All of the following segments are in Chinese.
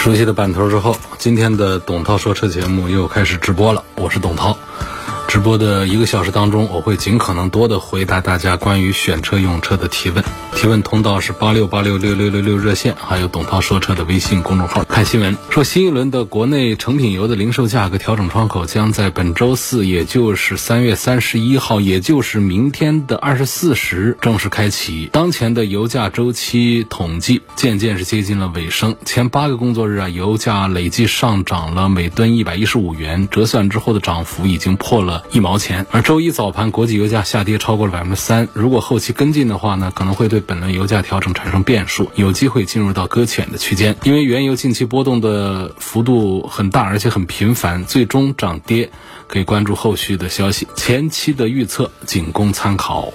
熟悉的版头之后，今天的董涛说车节目又开始直播了。我是董涛。直播的一个小时当中，我会尽可能多的回答大家关于选车用车的提问。提问通道是八六八六六六六六热线，还有董涛说车的微信公众号。看新闻说，新一轮的国内成品油的零售价格调整窗口将在本周四，也就是三月三十一号，也就是明天的二十四时正式开启。当前的油价周期统计渐渐是接近了尾声。前八个工作日啊，油价累计上涨了每吨一百一十五元，折算之后的涨幅已经破了。一毛钱，而周一早盘国际油价下跌超过了百分之三。如果后期跟进的话呢，可能会对本轮油价调整产生变数，有机会进入到搁浅的区间。因为原油近期波动的幅度很大，而且很频繁，最终涨跌可以关注后续的消息。前期的预测仅供参考。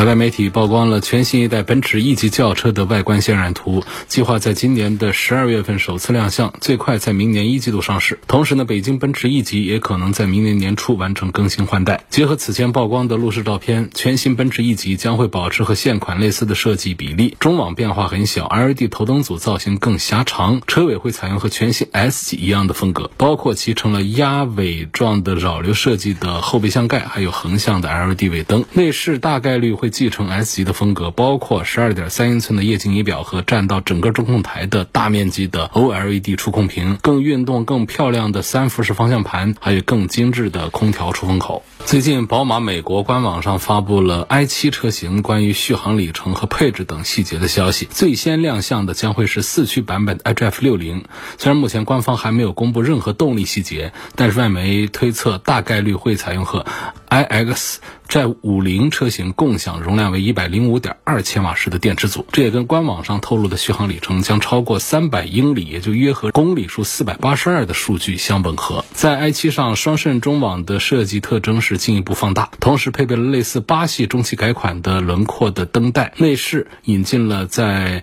海外媒体曝光了全新一代奔驰 E 级轿车的外观渲染图，计划在今年的十二月份首次亮相，最快在明年一季度上市。同时呢，北京奔驰 E 级也可能在明年年初完成更新换代。结合此前曝光的路试照片，全新奔驰 E 级将会保持和现款类似的设计比例，中网变化很小，LED 头灯组造型更狭长，车尾会采用和全新 S 级一样的风格，包括其成了鸭尾状的扰流设计的后备箱盖，还有横向的 LED 尾灯。内饰大概率。会继承 S 级的风格，包括十二点三英寸的液晶仪表和占到整个中控台的大面积的 OLED 触控屏，更运动、更漂亮的三辐式方向盘，还有更精致的空调出风口。最近，宝马美国官网上发布了 i7 车型关于续航里程和配置等细节的消息。最先亮相的将会是四驱版本的 iDrive 60。虽然目前官方还没有公布任何动力细节，但是外媒推测大概率会采用和 iX。在五零车型共享容量为一百零五点二千瓦时的电池组，这也跟官网上透露的续航里程将超过三百英里，也就约合公里数四百八十二的数据相吻合。在 i 七上，双肾中网的设计特征是进一步放大，同时配备了类似八系中期改款的轮廓的灯带，内饰引进了在。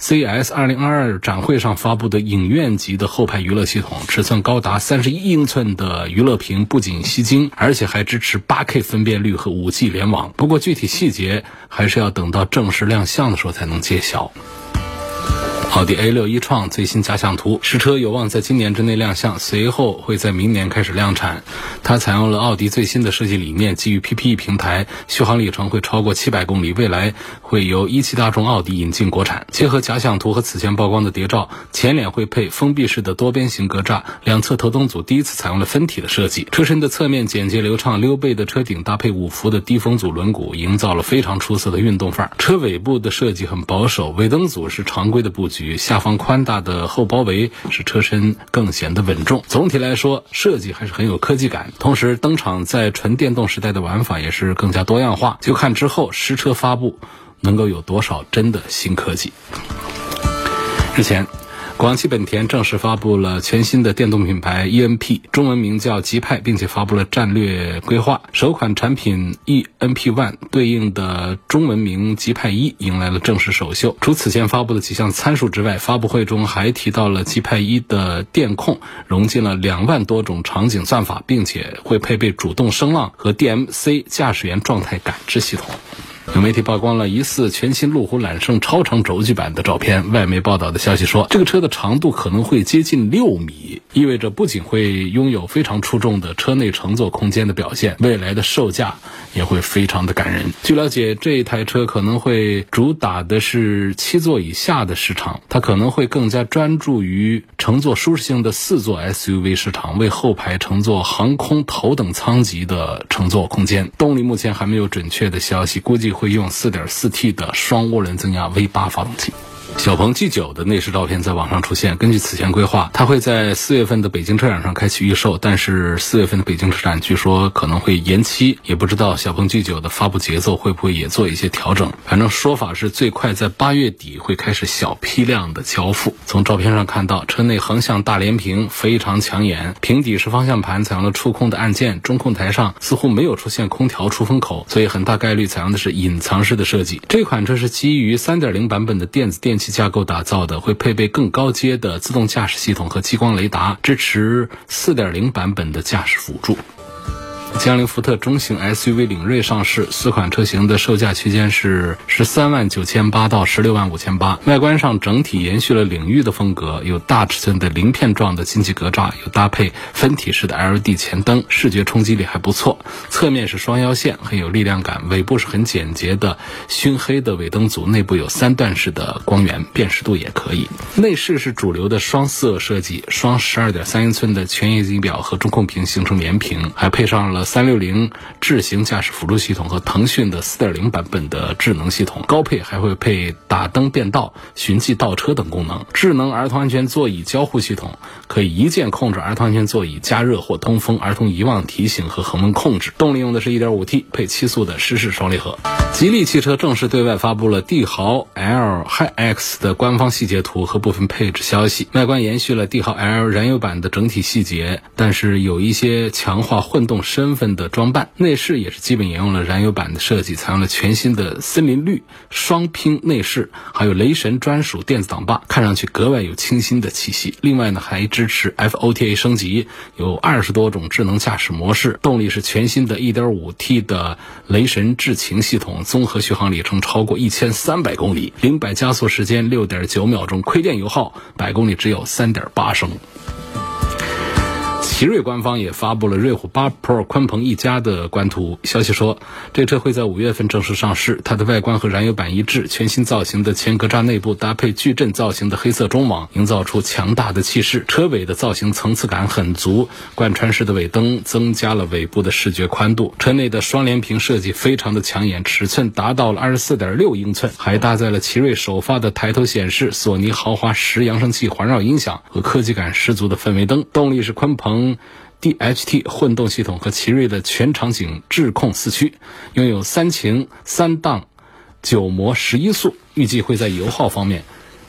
C S 二零二二展会上发布的影院级的后排娱乐系统，尺寸高达三十一英寸的娱乐屏不仅吸睛，而且还支持八 K 分辨率和五 G 联网。不过具体细节还是要等到正式亮相的时候才能揭晓。奥迪 A 六一创最新假想图，实车有望在今年之内亮相，随后会在明年开始量产。它采用了奥迪最新的设计理念，基于 PPE 平台，续航里程会超过七百公里。未来会由一汽大众奥迪引进国产。结合假想图和此前曝光的谍照，前脸会配封闭式的多边形格栅，两侧头灯组第一次采用了分体的设计。车身的侧面简洁流畅，溜背的车顶搭配五幅的低风阻轮毂，营造了非常出色的运动范儿。车尾部的设计很保守，尾灯组是常规的布局。下方宽大的后包围使车身更显得稳重。总体来说，设计还是很有科技感。同时，登场在纯电动时代的玩法也是更加多样化。就看之后实车发布能够有多少真的新科技。之前。广汽本田正式发布了全新的电动品牌 ENP，中文名叫极派，并且发布了战略规划。首款产品 ENP One 对应的中文名极派一迎来了正式首秀。除此前发布的几项参数之外，发布会中还提到了极派一的电控融进了两万多种场景算法，并且会配备主动声浪和 DMC 驾驶员状态感知系统。媒体曝光了疑似全新路虎揽胜超长轴距版的照片。外媒报道的消息说，这个车的长度可能会接近六米，意味着不仅会拥有非常出众的车内乘坐空间的表现，未来的售价也会非常的感人。据了解，这一台车可能会主打的是七座以下的市场，它可能会更加专注于乘坐舒适性的四座 SUV 市场，为后排乘坐航空头等舱级的乘坐空间。动力目前还没有准确的消息，估计。会用 4.4T 的双涡轮增压 V8 发动机。小鹏 G9 的内饰照片在网上出现。根据此前规划，它会在四月份的北京车展上开启预售，但是四月份的北京车展据说可能会延期，也不知道小鹏 G9 的发布节奏会不会也做一些调整。反正说法是最快在八月底会开始小批量的交付。从照片上看到，车内横向大连屏非常抢眼，平底式方向盘采用了触控的按键，中控台上似乎没有出现空调出风口，所以很大概率采用的是隐藏式的设计。这款车是基于3.0版本的电子电器架构打造的，会配备更高阶的自动驾驶系统和激光雷达，支持四点零版本的驾驶辅助。江铃福特中型 SUV 领锐上市，四款车型的售价区间是十三万九千八到十六万五千八。外观上整体延续了领域的风格，有大尺寸的鳞片状的进气格栅，有搭配分体式的 LED 前灯，视觉冲击力还不错。侧面是双腰线，很有力量感。尾部是很简洁的熏黑的尾灯组，内部有三段式的光源，辨识度也可以。内饰是主流的双色设计，双十二点三英寸的全液晶表和中控屏形成连屏，还配上了。三六零智行驾驶辅助系统和腾讯的四点零版本的智能系统，高配还会配打灯变道、寻迹倒车等功能。智能儿童安全座椅交互系统可以一键控制儿童安全座椅加热或通风、儿童遗忘提醒和恒温控制。动力用的是一点五 T 配七速的湿式双离合。吉利汽车正式对外发布了帝豪 L HiX 的官方细节图和部分配置消息。外观延续了帝豪 L 燃油版的整体细节，但是有一些强化混动身。身份的装扮，内饰也是基本沿用了燃油版的设计，采用了全新的森林绿双拼内饰，还有雷神专属电子挡把，看上去格外有清新的气息。另外呢，还支持 FOTA 升级，有二十多种智能驾驶模式。动力是全新的 1.5T 的雷神智擎系统，综合续航里程超过一千三百公里，零百加速时间六点九秒钟，亏电油耗百公里只有三点八升。奇瑞官方也发布了瑞虎8 Pro 鲲鹏一家的官图，消息说，这车会在五月份正式上市。它的外观和燃油版一致，全新造型的前格栅内部搭配矩阵造型的黑色中网，营造出强大的气势。车尾的造型层次感很足，贯穿式的尾灯增加了尾部的视觉宽度。车内的双联屏设计非常的抢眼，尺寸达到了二十四点六英寸，还搭载了奇瑞首发的抬头显示、索尼豪华十扬声器环绕音响和科技感十足的氛围灯。动力是鲲鹏。DHT 混动系统和奇瑞的全场景智控四驱，拥有三擎三档九模十一速，预计会在油耗方面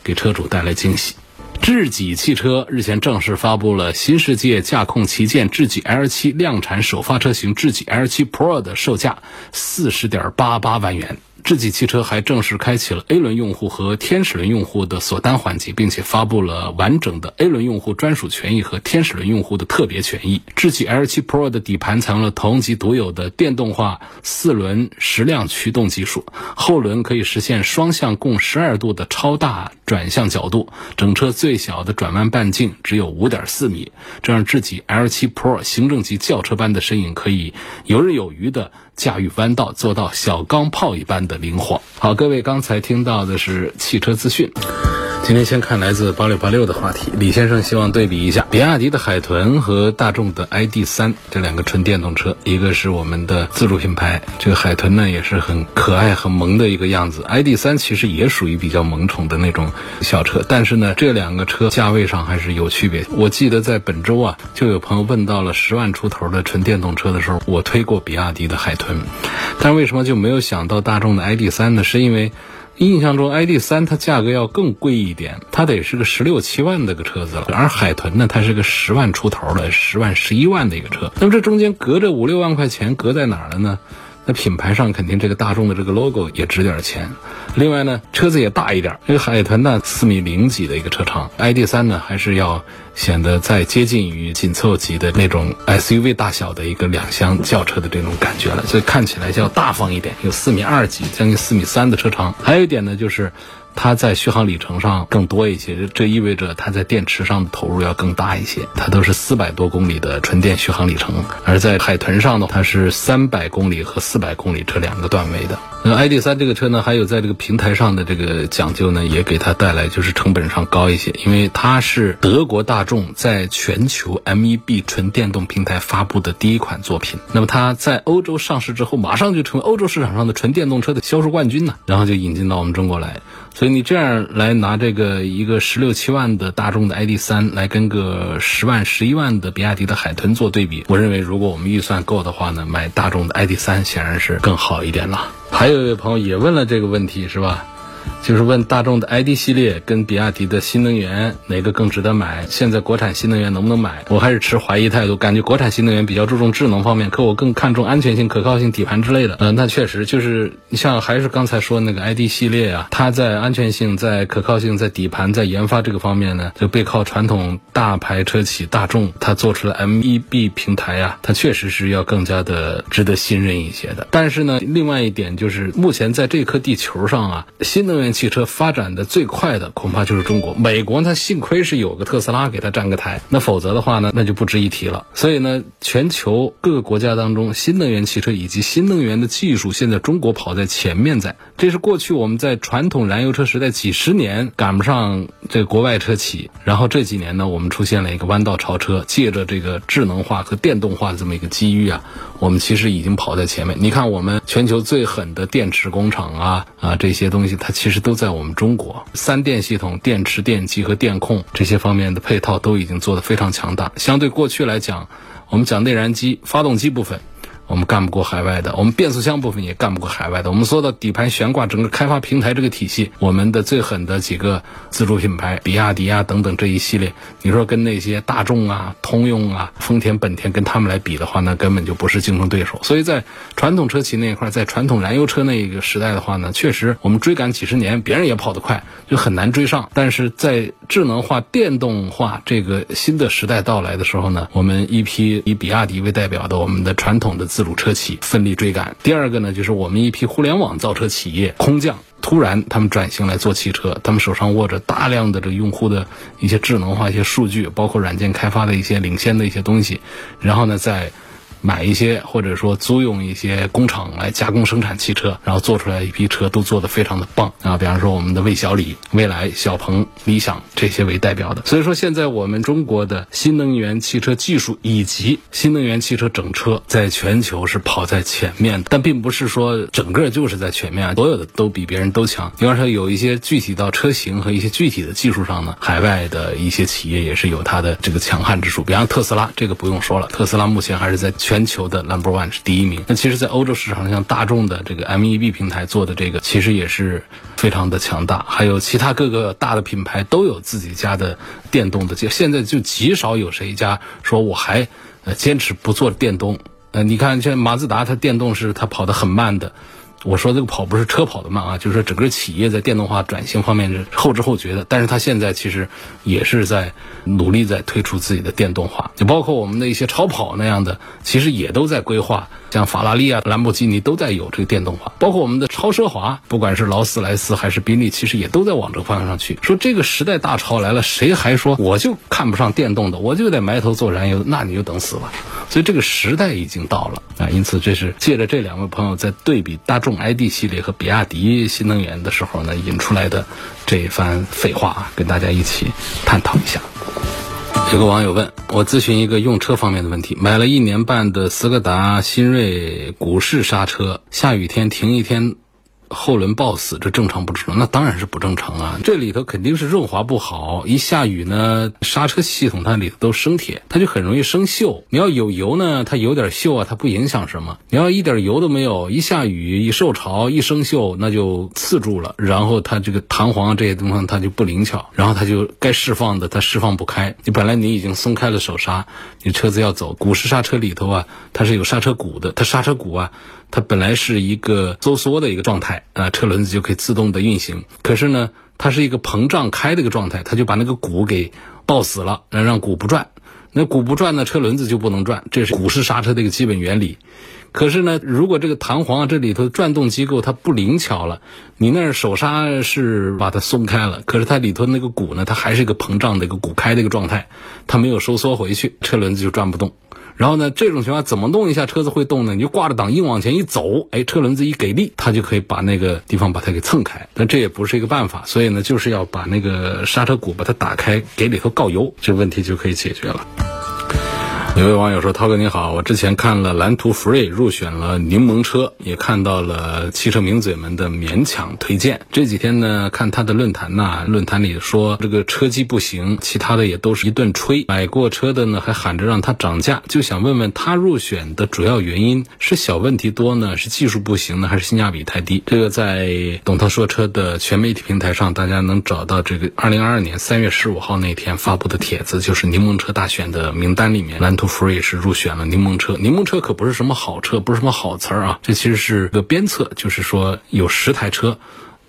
给车主带来惊喜。智己汽车日前正式发布了新世界驾控旗舰智己 L7 量产首发车型智己 L7 Pro 的售价四十点八八万元。智己汽车还正式开启了 A 轮用户和天使轮用户的锁单环节，并且发布了完整的 A 轮用户专属权益和天使轮用户的特别权益。智己 L7 Pro 的底盘采用了同级独有的电动化四轮矢量驱动技术，后轮可以实现双向共十二度的超大转向角度，整车最小的转弯半径只有五点四米，这让智己 L7 Pro 行政级轿车般的身影可以游刃有余的。驾驭弯道，做到小钢炮一般的灵活。好，各位刚才听到的是汽车资讯。今天先看来自八六八六的话题，李先生希望对比一下比亚迪的海豚和大众的 ID 三这两个纯电动车，一个是我们的自主品牌，这个海豚呢也是很可爱、很萌的一个样子，ID 三其实也属于比较萌宠的那种小车，但是呢这两个车价位上还是有区别。我记得在本周啊，就有朋友问到了十万出头的纯电动车的时候，我推过比亚迪的海豚，但为什么就没有想到大众的 ID 三呢？是因为。印象中，ID 三它价格要更贵一点，它得是个十六七万的个车子了。而海豚呢，它是个十万出头的，十万十一万的一个车。那么这中间隔着五六万块钱，隔在哪儿了呢？那品牌上肯定这个大众的这个 logo 也值点钱。另外呢，车子也大一点，这个海豚呢四米零几的一个车长，ID.3 呢还是要。显得再接近于紧凑级的那种 SUV 大小的一个两厢轿车的这种感觉了，所以看起来就要大方一点，有四米二几，将近四米三的车长。还有一点呢，就是。它在续航里程上更多一些，这意味着它在电池上的投入要更大一些。它都是四百多公里的纯电续航里程，而在海豚上呢，它是三百公里和四百公里这两个段位的。那 ID 三这个车呢，还有在这个平台上的这个讲究呢，也给它带来就是成本上高一些，因为它是德国大众在全球 MEB 纯电动平台发布的第一款作品。那么它在欧洲上市之后，马上就成为欧洲市场上的纯电动车的销售冠军呢，然后就引进到我们中国来，所以。你这样来拿这个一个十六七万的大众的 ID 三来跟个十万十一万的比亚迪的海豚做对比，我认为如果我们预算够的话呢，买大众的 ID 三显然是更好一点了。还有一位朋友也问了这个问题，是吧？就是问大众的 ID 系列跟比亚迪的新能源哪个更值得买？现在国产新能源能不能买？我还是持怀疑态度，感觉国产新能源比较注重智能方面，可我更看重安全性、可靠性、底盘之类的。嗯，那确实就是你像还是刚才说那个 ID 系列啊，它在安全性、在可靠性、在底盘、在研发这个方面呢，就背靠传统大牌车企大众，它做出了 MEB 平台呀，它确实是要更加的值得信任一些的。但是呢，另外一点就是目前在这颗地球上啊，新能源汽车发展的最快的恐怕就是中国。美国它幸亏是有个特斯拉给它站个台，那否则的话呢，那就不值一提了。所以呢，全球各个国家当中，新能源汽车以及新能源的技术，现在中国跑在前面在。这是过去我们在传统燃油车时代几十年赶不上这国外车企，然后这几年呢，我们出现了一个弯道超车，借着这个智能化和电动化的这么一个机遇啊，我们其实已经跑在前面。你看，我们全球最狠的电池工厂啊啊这些东西，它其实都在我们中国。三电系统、电池、电机和电控这些方面的配套都已经做得非常强大。相对过去来讲，我们讲内燃机、发动机部分。我们干不过海外的，我们变速箱部分也干不过海外的。我们说到底盘悬挂整个开发平台这个体系，我们的最狠的几个自主品牌，比亚迪啊等等这一系列，你说跟那些大众啊、通用啊、丰田、本田跟他们来比的话，那根本就不是竞争对手。所以在传统车企那一块，在传统燃油车那一个时代的话呢，确实我们追赶几十年，别人也跑得快，就很难追上。但是在智能化、电动化这个新的时代到来的时候呢，我们一批以比亚迪为代表的我们的传统的自主车企奋力追赶。第二个呢，就是我们一批互联网造车企业空降，突然他们转型来做汽车，他们手上握着大量的这个用户的一些智能化一些数据，包括软件开发的一些领先的一些东西，然后呢，在买一些或者说租用一些工厂来加工生产汽车，然后做出来一批车都做得非常的棒啊！比方说我们的魏小李、蔚来、小鹏、理想这些为代表的。所以说现在我们中国的新能源汽车技术以及新能源汽车整车在全球是跑在前面的，但并不是说整个就是在前面，所有的都比别人都强。比方说有一些具体到车型和一些具体的技术上呢，海外的一些企业也是有它的这个强悍之处。比方特斯拉，这个不用说了，特斯拉目前还是在。全球的 number one 是第一名。那其实，在欧洲市场，像大众的这个 MEB 平台做的这个，其实也是非常的强大。还有其他各个大的品牌都有自己家的电动的，就现在就极少有谁家说我还呃坚持不做电动。呃，你看像马自达，它电动是它跑得很慢的。我说这个跑不是车跑的慢啊，就是说整个企业在电动化转型方面是后知后觉的，但是它现在其实也是在努力在推出自己的电动化，就包括我们的一些超跑那样的，其实也都在规划，像法拉利啊、兰博基尼都在有这个电动化，包括我们的超奢华，不管是劳斯莱斯还是宾利，其实也都在往这个方向上去。说这个时代大潮来了，谁还说我就看不上电动的，我就得埋头做燃油，那你就等死吧。所以这个时代已经到了啊，因此这是借着这两位朋友在对比大众 ID 系列和比亚迪新能源的时候呢，引出来的这一番废话，跟大家一起探讨一下。有个网友问我咨询一个用车方面的问题：买了一年半的斯柯达新锐鼓式刹车，下雨天停一天。后轮抱死，这正常不正常？那当然是不正常啊！这里头肯定是润滑不好，一下雨呢，刹车系统它里头都生铁，它就很容易生锈。你要有油呢，它有点锈啊，它不影响什么。你要一点油都没有，一下雨一受潮一生锈，那就刺住了，然后它这个弹簧这些东西它就不灵巧，然后它就该释放的它释放不开。你本来你已经松开了手刹，你车子要走，鼓式刹车里头啊，它是有刹车鼓的，它刹车鼓啊。它本来是一个收缩的一个状态啊，车轮子就可以自动的运行。可是呢，它是一个膨胀开的一个状态，它就把那个鼓给抱死了，让让鼓不转。那鼓不转呢，车轮子就不能转，这是鼓式刹车的一个基本原理。可是呢，如果这个弹簧这里头转动机构它不灵巧了，你那手刹是把它松开了，可是它里头那个鼓呢，它还是一个膨胀的一个鼓开的一个状态，它没有收缩回去，车轮子就转不动。然后呢，这种情况怎么弄一下车子会动呢？你就挂着档硬往前一走，哎，车轮子一给力，它就可以把那个地方把它给蹭开。但这也不是一个办法，所以呢，就是要把那个刹车鼓把它打开，给里头告油，这个问题就可以解决了。有位网友说：“涛哥你好，我之前看了蓝图 Free 入选了柠檬车，也看到了汽车名嘴们的勉强推荐。这几天呢，看他的论坛呐，论坛里说这个车机不行，其他的也都是一顿吹。买过车的呢，还喊着让他涨价，就想问问他入选的主要原因是小问题多呢，是技术不行呢，还是性价比太低？这个在董涛说车的全媒体平台上，大家能找到这个二零二二年三月十五号那天发布的帖子，就是柠檬车大选的名单里面，蓝图。Free 是入选了柠檬车，柠檬车可不是什么好车，不是什么好词儿啊，这其实是个鞭策，就是说有十台车，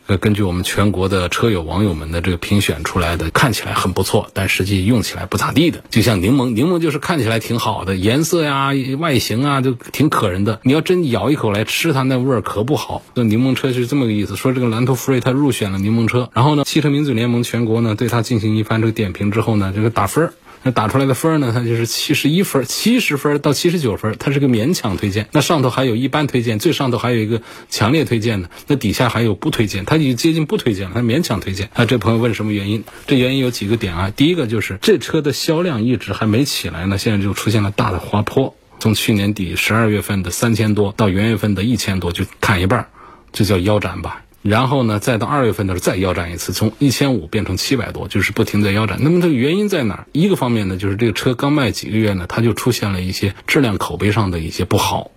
呃，根据我们全国的车友网友们的这个评选出来的，看起来很不错，但实际用起来不咋地的。就像柠檬，柠檬就是看起来挺好的，颜色呀、外形啊，就挺可人的。你要真咬一口来吃它，那味儿可不好。这柠檬车是这么个意思，说这个蓝图 Free 它入选了柠檬车，然后呢，汽车民族联盟全国呢对它进行一番这个点评之后呢，这个打分儿。那打出来的分呢？它就是七十一分，七十分到七十九分，它是个勉强推荐。那上头还有一般推荐，最上头还有一个强烈推荐的，那底下还有不推荐，它已经接近不推荐了，它勉强推荐。啊，这朋友问什么原因？这原因有几个点啊。第一个就是这车的销量一直还没起来呢，现在就出现了大的滑坡，从去年底十二月份的三千多到元月份的一千多，就砍一半，这叫腰斩吧。然后呢，再到二月份的时候再腰斩一次，从一千五变成七百多，就是不停在腰斩。那么这个原因在哪儿？一个方面呢，就是这个车刚卖几个月呢，它就出现了一些质量口碑上的一些不好。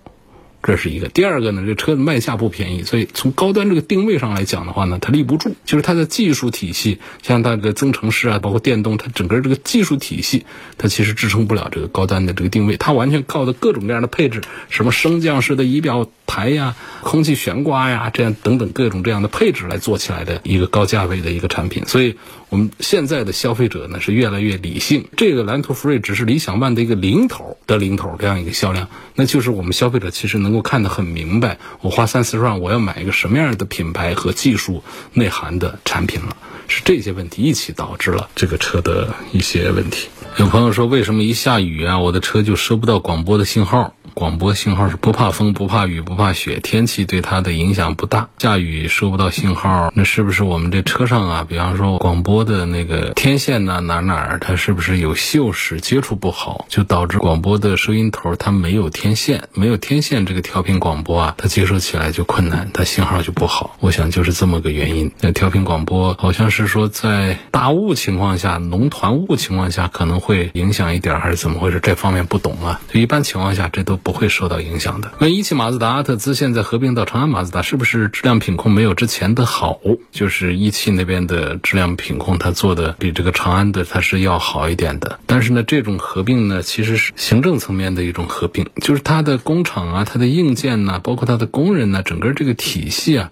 这是一个，第二个呢，这车卖价不便宜，所以从高端这个定位上来讲的话呢，它立不住。就是它的技术体系，像它的增程式啊，包括电动，它整个这个技术体系，它其实支撑不了这个高端的这个定位。它完全靠的各种各样的配置，什么升降式的仪表台呀、空气悬挂呀，这样等等各种这样的配置来做起来的一个高价位的一个产品。所以我们现在的消费者呢是越来越理性。这个蓝图 Free 只是理想 ONE 的一个零头的零头这样一个销量，那就是我们消费者其实。能够看得很明白，我花三四十万，我要买一个什么样的品牌和技术内涵的产品了，是这些问题一起导致了这个车的一些问题。有朋友说，为什么一下雨啊，我的车就收不到广播的信号？广播信号是不怕风、不怕雨、不怕雪，天气对它的影响不大。下雨收不到信号，那是不是我们这车上啊？比方说广播的那个天线呢，哪哪儿它是不是有锈蚀、接触不好，就导致广播的收音头它没有天线，没有天线，这个调频广播啊，它接收起来就困难，它信号就不好。我想就是这么个原因。那调频广播好像是说在大雾情况下、浓团雾情况下可能会影响一点，还是怎么回事？这方面不懂啊。就一般情况下，这都。不会受到影响的。那一汽马自达阿特兹现在合并到长安马自达，是不是质量品控没有之前的好？就是一汽那边的质量品控，它做的比这个长安的它是要好一点的。但是呢，这种合并呢，其实是行政层面的一种合并，就是它的工厂啊、它的硬件呐，包括它的工人呢，整个这个体系啊。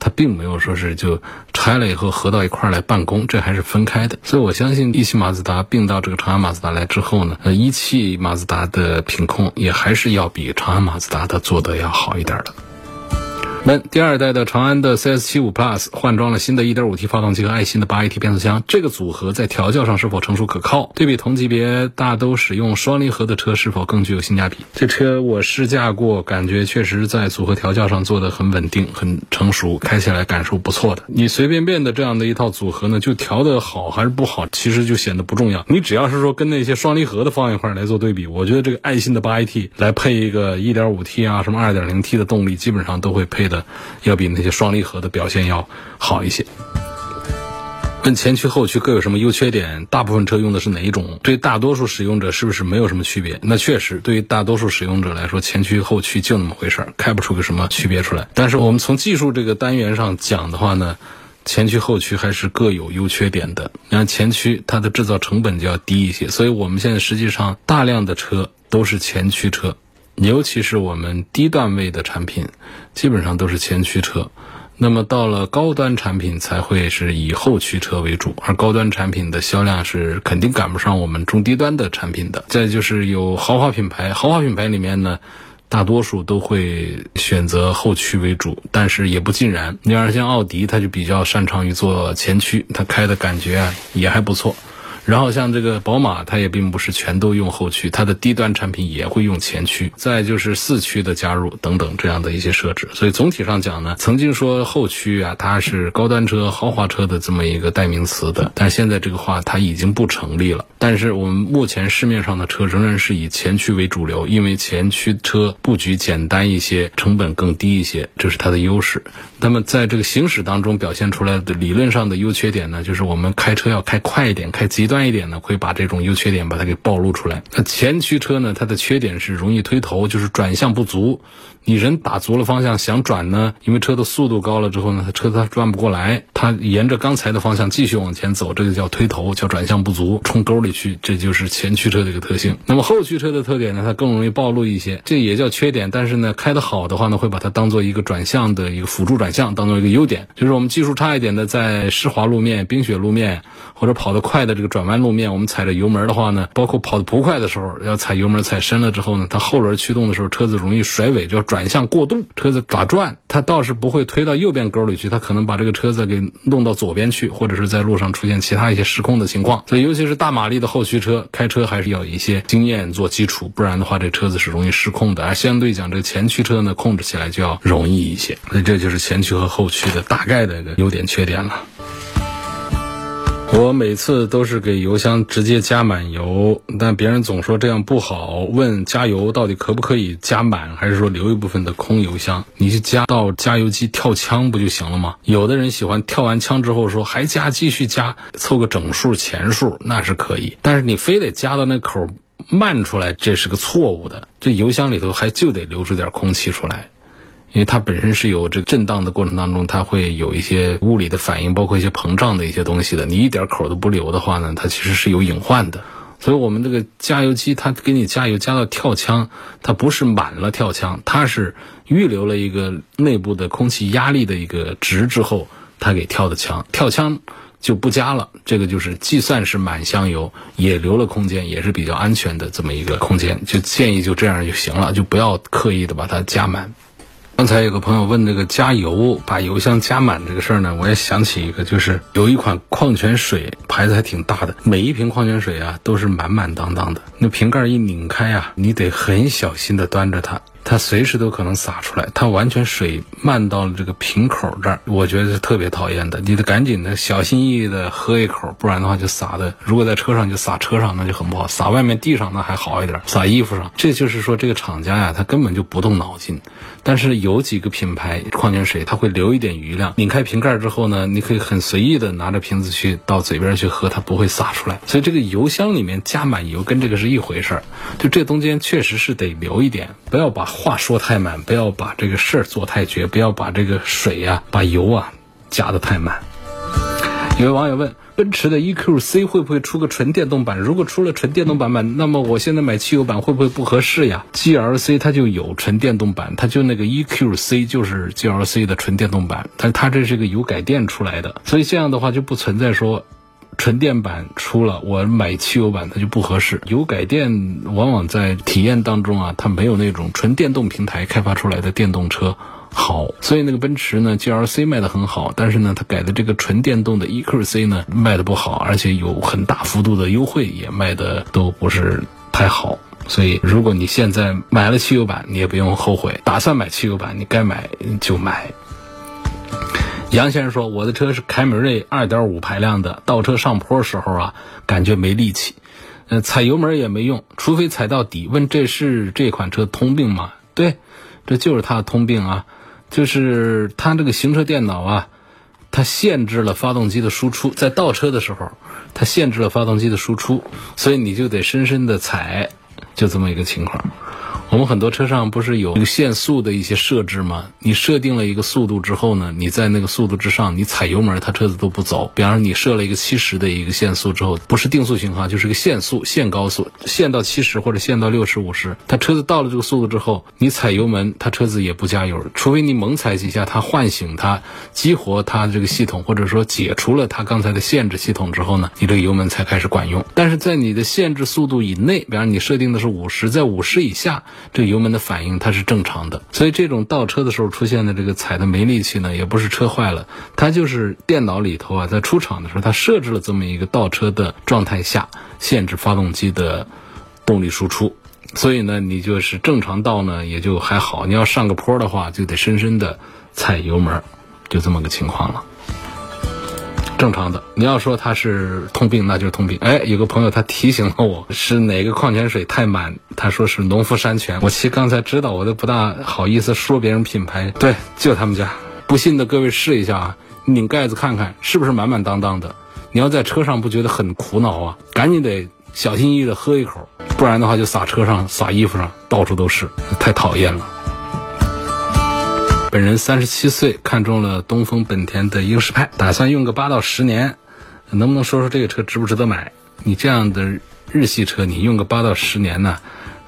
它并没有说是就拆了以后合到一块来办公，这还是分开的。所以我相信一汽马自达并到这个长安马自达来之后呢，呃，一汽马自达的品控也还是要比长安马自达的做的要好一点的。那第二代的长安的 CS75 Plus 换装了新的 1.5T 发动机和爱信的 8AT 变速箱，这个组合在调教上是否成熟可靠？对比同级别大都使用双离合的车，是否更具有性价比？这车我试驾过，感觉确实在组合调教上做的很稳定、很成熟，开起来感受不错的。你随便便的这样的一套组合呢，就调的好还是不好，其实就显得不重要。你只要是说跟那些双离合的放一块来做对比，我觉得这个爱信的 8AT 来配一个 1.5T 啊，什么 2.0T 的动力，基本上都会配。的要比那些双离合的表现要好一些。问前驱后驱各有什么优缺点？大部分车用的是哪一种？对大多数使用者是不是没有什么区别？那确实，对于大多数使用者来说，前驱后驱就那么回事儿，开不出个什么区别出来。但是我们从技术这个单元上讲的话呢，前驱后驱还是各有优缺点的。你看前驱，它的制造成本就要低一些，所以我们现在实际上大量的车都是前驱车。尤其是我们低段位的产品，基本上都是前驱车。那么到了高端产品，才会是以后驱车为主，而高端产品的销量是肯定赶不上我们中低端的产品的。再就是有豪华品牌，豪华品牌里面呢，大多数都会选择后驱为主，但是也不尽然。你要是像奥迪，它就比较擅长于做前驱，它开的感觉啊也还不错。然后像这个宝马，它也并不是全都用后驱，它的低端产品也会用前驱。再就是四驱的加入等等这样的一些设置。所以总体上讲呢，曾经说后驱啊，它是高端车、豪华车的这么一个代名词的，但现在这个话它已经不成立了。但是我们目前市面上的车仍然是以前驱为主流，因为前驱车布局简单一些，成本更低一些，这是它的优势。那么在这个行驶当中表现出来的理论上的优缺点呢，就是我们开车要开快一点，开极端一点呢，会把这种优缺点把它给暴露出来。那前驱车呢，它的缺点是容易推头，就是转向不足。你人打足了方向想转呢，因为车的速度高了之后呢，它车它转不过来，它沿着刚才的方向继续往前走，这个叫推头，叫转向不足，冲沟里去，这就是前驱车的一个特性。那么后驱车的特点呢，它更容易暴露一些，这也叫缺点。但是呢，开得好的话呢，会把它当做一个转向的一个辅助转向，当做一个优点。就是我们技术差一点的，在湿滑路面、冰雪路面或者跑得快的这个转转弯路面，我们踩着油门的话呢，包括跑得不快的时候，要踩油门踩深了之后呢，它后轮驱动的时候，车子容易甩尾，叫转向过度，车子打转，它倒是不会推到右边沟里去，它可能把这个车子给弄到左边去，或者是在路上出现其他一些失控的情况。所以，尤其是大马力的后驱车，开车还是要有一些经验做基础，不然的话，这车子是容易失控的。而相对讲，这个前驱车呢，控制起来就要容易一些。所以，这就是前驱和后驱的大概的一个优点缺点了。我每次都是给油箱直接加满油，但别人总说这样不好。问加油到底可不可以加满，还是说留一部分的空油箱？你去加到加油机跳枪不就行了吗？有的人喜欢跳完枪之后说还加，继续加，凑个整数钱数那是可以。但是你非得加到那口漫出来，这是个错误的。这油箱里头还就得留出点空气出来。因为它本身是有这个震荡的过程当中，它会有一些物理的反应，包括一些膨胀的一些东西的。你一点口都不留的话呢，它其实是有隐患的。所以我们这个加油机，它给你加油加到跳枪，它不是满了跳枪，它是预留了一个内部的空气压力的一个值之后，它给跳的枪。跳枪就不加了，这个就是计算是满箱油，也留了空间，也是比较安全的这么一个空间。就建议就这样就行了，就不要刻意的把它加满。刚才有个朋友问这个加油把油箱加满这个事儿呢，我也想起一个，就是有一款矿泉水牌子还挺大的，每一瓶矿泉水啊都是满满当当的，那瓶盖一拧开呀，你得很小心的端着它。它随时都可能洒出来，它完全水漫到了这个瓶口这儿，我觉得是特别讨厌的。你得赶紧的小心翼翼的喝一口，不然的话就洒的。如果在车上就洒车上，那就很不好；洒外面地上那还好一点，洒衣服上。这就是说这个厂家呀，他根本就不动脑筋。但是有几个品牌矿泉水，它会留一点余量。拧开瓶盖之后呢，你可以很随意的拿着瓶子去到嘴边去喝，它不会洒出来。所以这个油箱里面加满油跟这个是一回事儿，就这中间确实是得留一点，不要把。话说太满，不要把这个事儿做太绝，不要把这个水呀、把油啊加的太满。有位网友问：奔驰的 EQC 会不会出个纯电动版？如果出了纯电动版本，那么我现在买汽油版会不会不合适呀？GLC 它就有纯电动版，它就那个 EQC 就是 GLC 的纯电动版，但它这是个油改电出来的，所以这样的话就不存在说。纯电版出了，我买汽油版它就不合适。油改电往往在体验当中啊，它没有那种纯电动平台开发出来的电动车好。所以那个奔驰呢，GLC 卖的很好，但是呢，它改的这个纯电动的 EQC 呢卖的不好，而且有很大幅度的优惠也卖的都不是太好。所以如果你现在买了汽油版，你也不用后悔。打算买汽油版，你该买就买。杨先生说：“我的车是凯美瑞2.5排量的，倒车上坡时候啊，感觉没力气，呃，踩油门也没用，除非踩到底。问这是这款车通病吗？对，这就是它的通病啊，就是它这个行车电脑啊，它限制了发动机的输出，在倒车的时候，它限制了发动机的输出，所以你就得深深的踩，就这么一个情况。”我们很多车上不是有个限速的一些设置吗？你设定了一个速度之后呢，你在那个速度之上，你踩油门，它车子都不走。比方说你设了一个七十的一个限速之后，不是定速巡航，就是个限速、限高速，限到七十或者限到六十五十，它车子到了这个速度之后，你踩油门，它车子也不加油，除非你猛踩几下，它唤醒它，激活它这个系统，或者说解除了它刚才的限制系统之后呢，你这个油门才开始管用。但是在你的限制速度以内，比方说你设定的是五十，在五十以下。这油门的反应它是正常的。所以这种倒车的时候出现的这个踩的没力气呢，也不是车坏了，它就是电脑里头啊，在出厂的时候它设置了这么一个倒车的状态下限制发动机的动力输出。所以呢，你就是正常倒呢也就还好，你要上个坡的话，就得深深的踩油门，就这么个情况了。正常的，你要说它是通病，那就是通病。哎，有个朋友他提醒了我，是哪个矿泉水太满？他说是农夫山泉。我其实刚才知道，我都不大好意思说别人品牌。对，就他们家。不信的各位试一下啊，拧盖子看看是不是满满当当的。你要在车上不觉得很苦恼啊？赶紧得小心翼翼的喝一口，不然的话就洒车上、洒衣服上，到处都是，太讨厌了。本人三十七岁，看中了东风本田的英仕派，打算用个八到十年，能不能说说这个车值不值得买？你这样的日系车，你用个八到十年呢，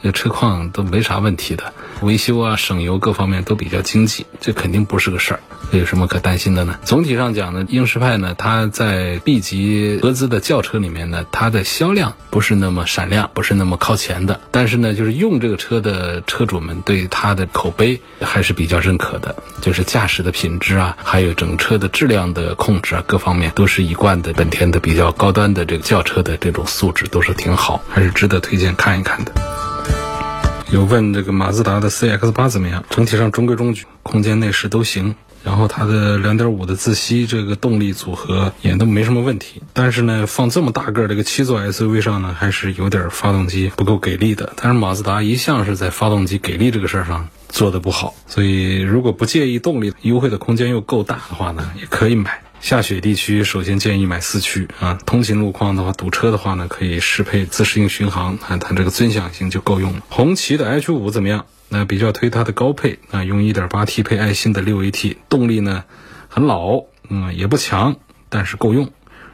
这车况都没啥问题的，维修啊、省油各方面都比较经济，这肯定不是个事儿。有什么可担心的呢？总体上讲呢，英仕派呢，它在 B 级合资的轿车里面呢，它的销量不是那么闪亮，不是那么靠前的。但是呢，就是用这个车的车主们对它的口碑还是比较认可的，就是驾驶的品质啊，还有整车的质量的控制啊，各方面都是一贯的。本田的比较高端的这个轿车的这种素质都是挺好，还是值得推荐看一看的。有问这个马自达的 CX 八怎么样？整体上中规中矩，空间内饰都行。然后它的两点五的自吸这个动力组合也都没什么问题，但是呢，放这么大个儿这个七座 SUV 上呢，还是有点发动机不够给力的。但是马自达一向是在发动机给力这个事儿上做的不好，所以如果不介意动力，优惠的空间又够大的话呢，也可以买。下雪地区首先建议买四驱啊，通勤路况的话堵车的话呢，可以适配自适应巡航，啊，它这个尊享型就够用了。红旗的 H 五怎么样？那比较推它的高配啊，用 1.8T 配爱信的 6AT，动力呢很老，嗯也不强，但是够用。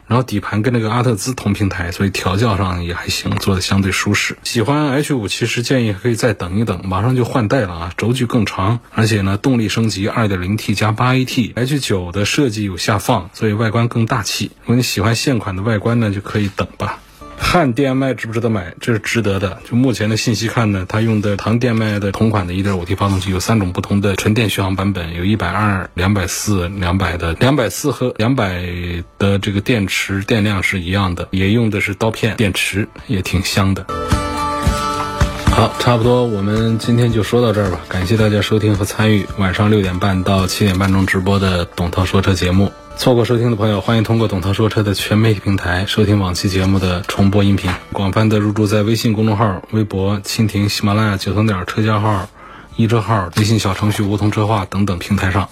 然后底盘跟那个阿特兹同平台，所以调教上也还行，做的相对舒适。喜欢 H 五其实建议可以再等一等，马上就换代了啊，轴距更长，而且呢动力升级 2.0T 加 8AT。H 九的设计有下放，所以外观更大气。如果你喜欢现款的外观呢，就可以等吧。汉电麦值不值得买？这是值得的。就目前的信息看呢，它用的唐电麦的同款的 1.5T 发动机有三种不同的纯电续航版本，有一百二、两百四、两百的。两百四和两百的这个电池电量是一样的，也用的是刀片电池，也挺香的。好，差不多，我们今天就说到这儿吧。感谢大家收听和参与晚上六点半到七点半钟直播的董涛说车节目。错过收听的朋友，欢迎通过董涛说车的全媒体平台收听往期节目的重播音频。广泛的入驻在微信公众号、微博、蜻蜓、喜马拉雅、九层点车架号、一车号、微信小程序梧桐车话等等平台上。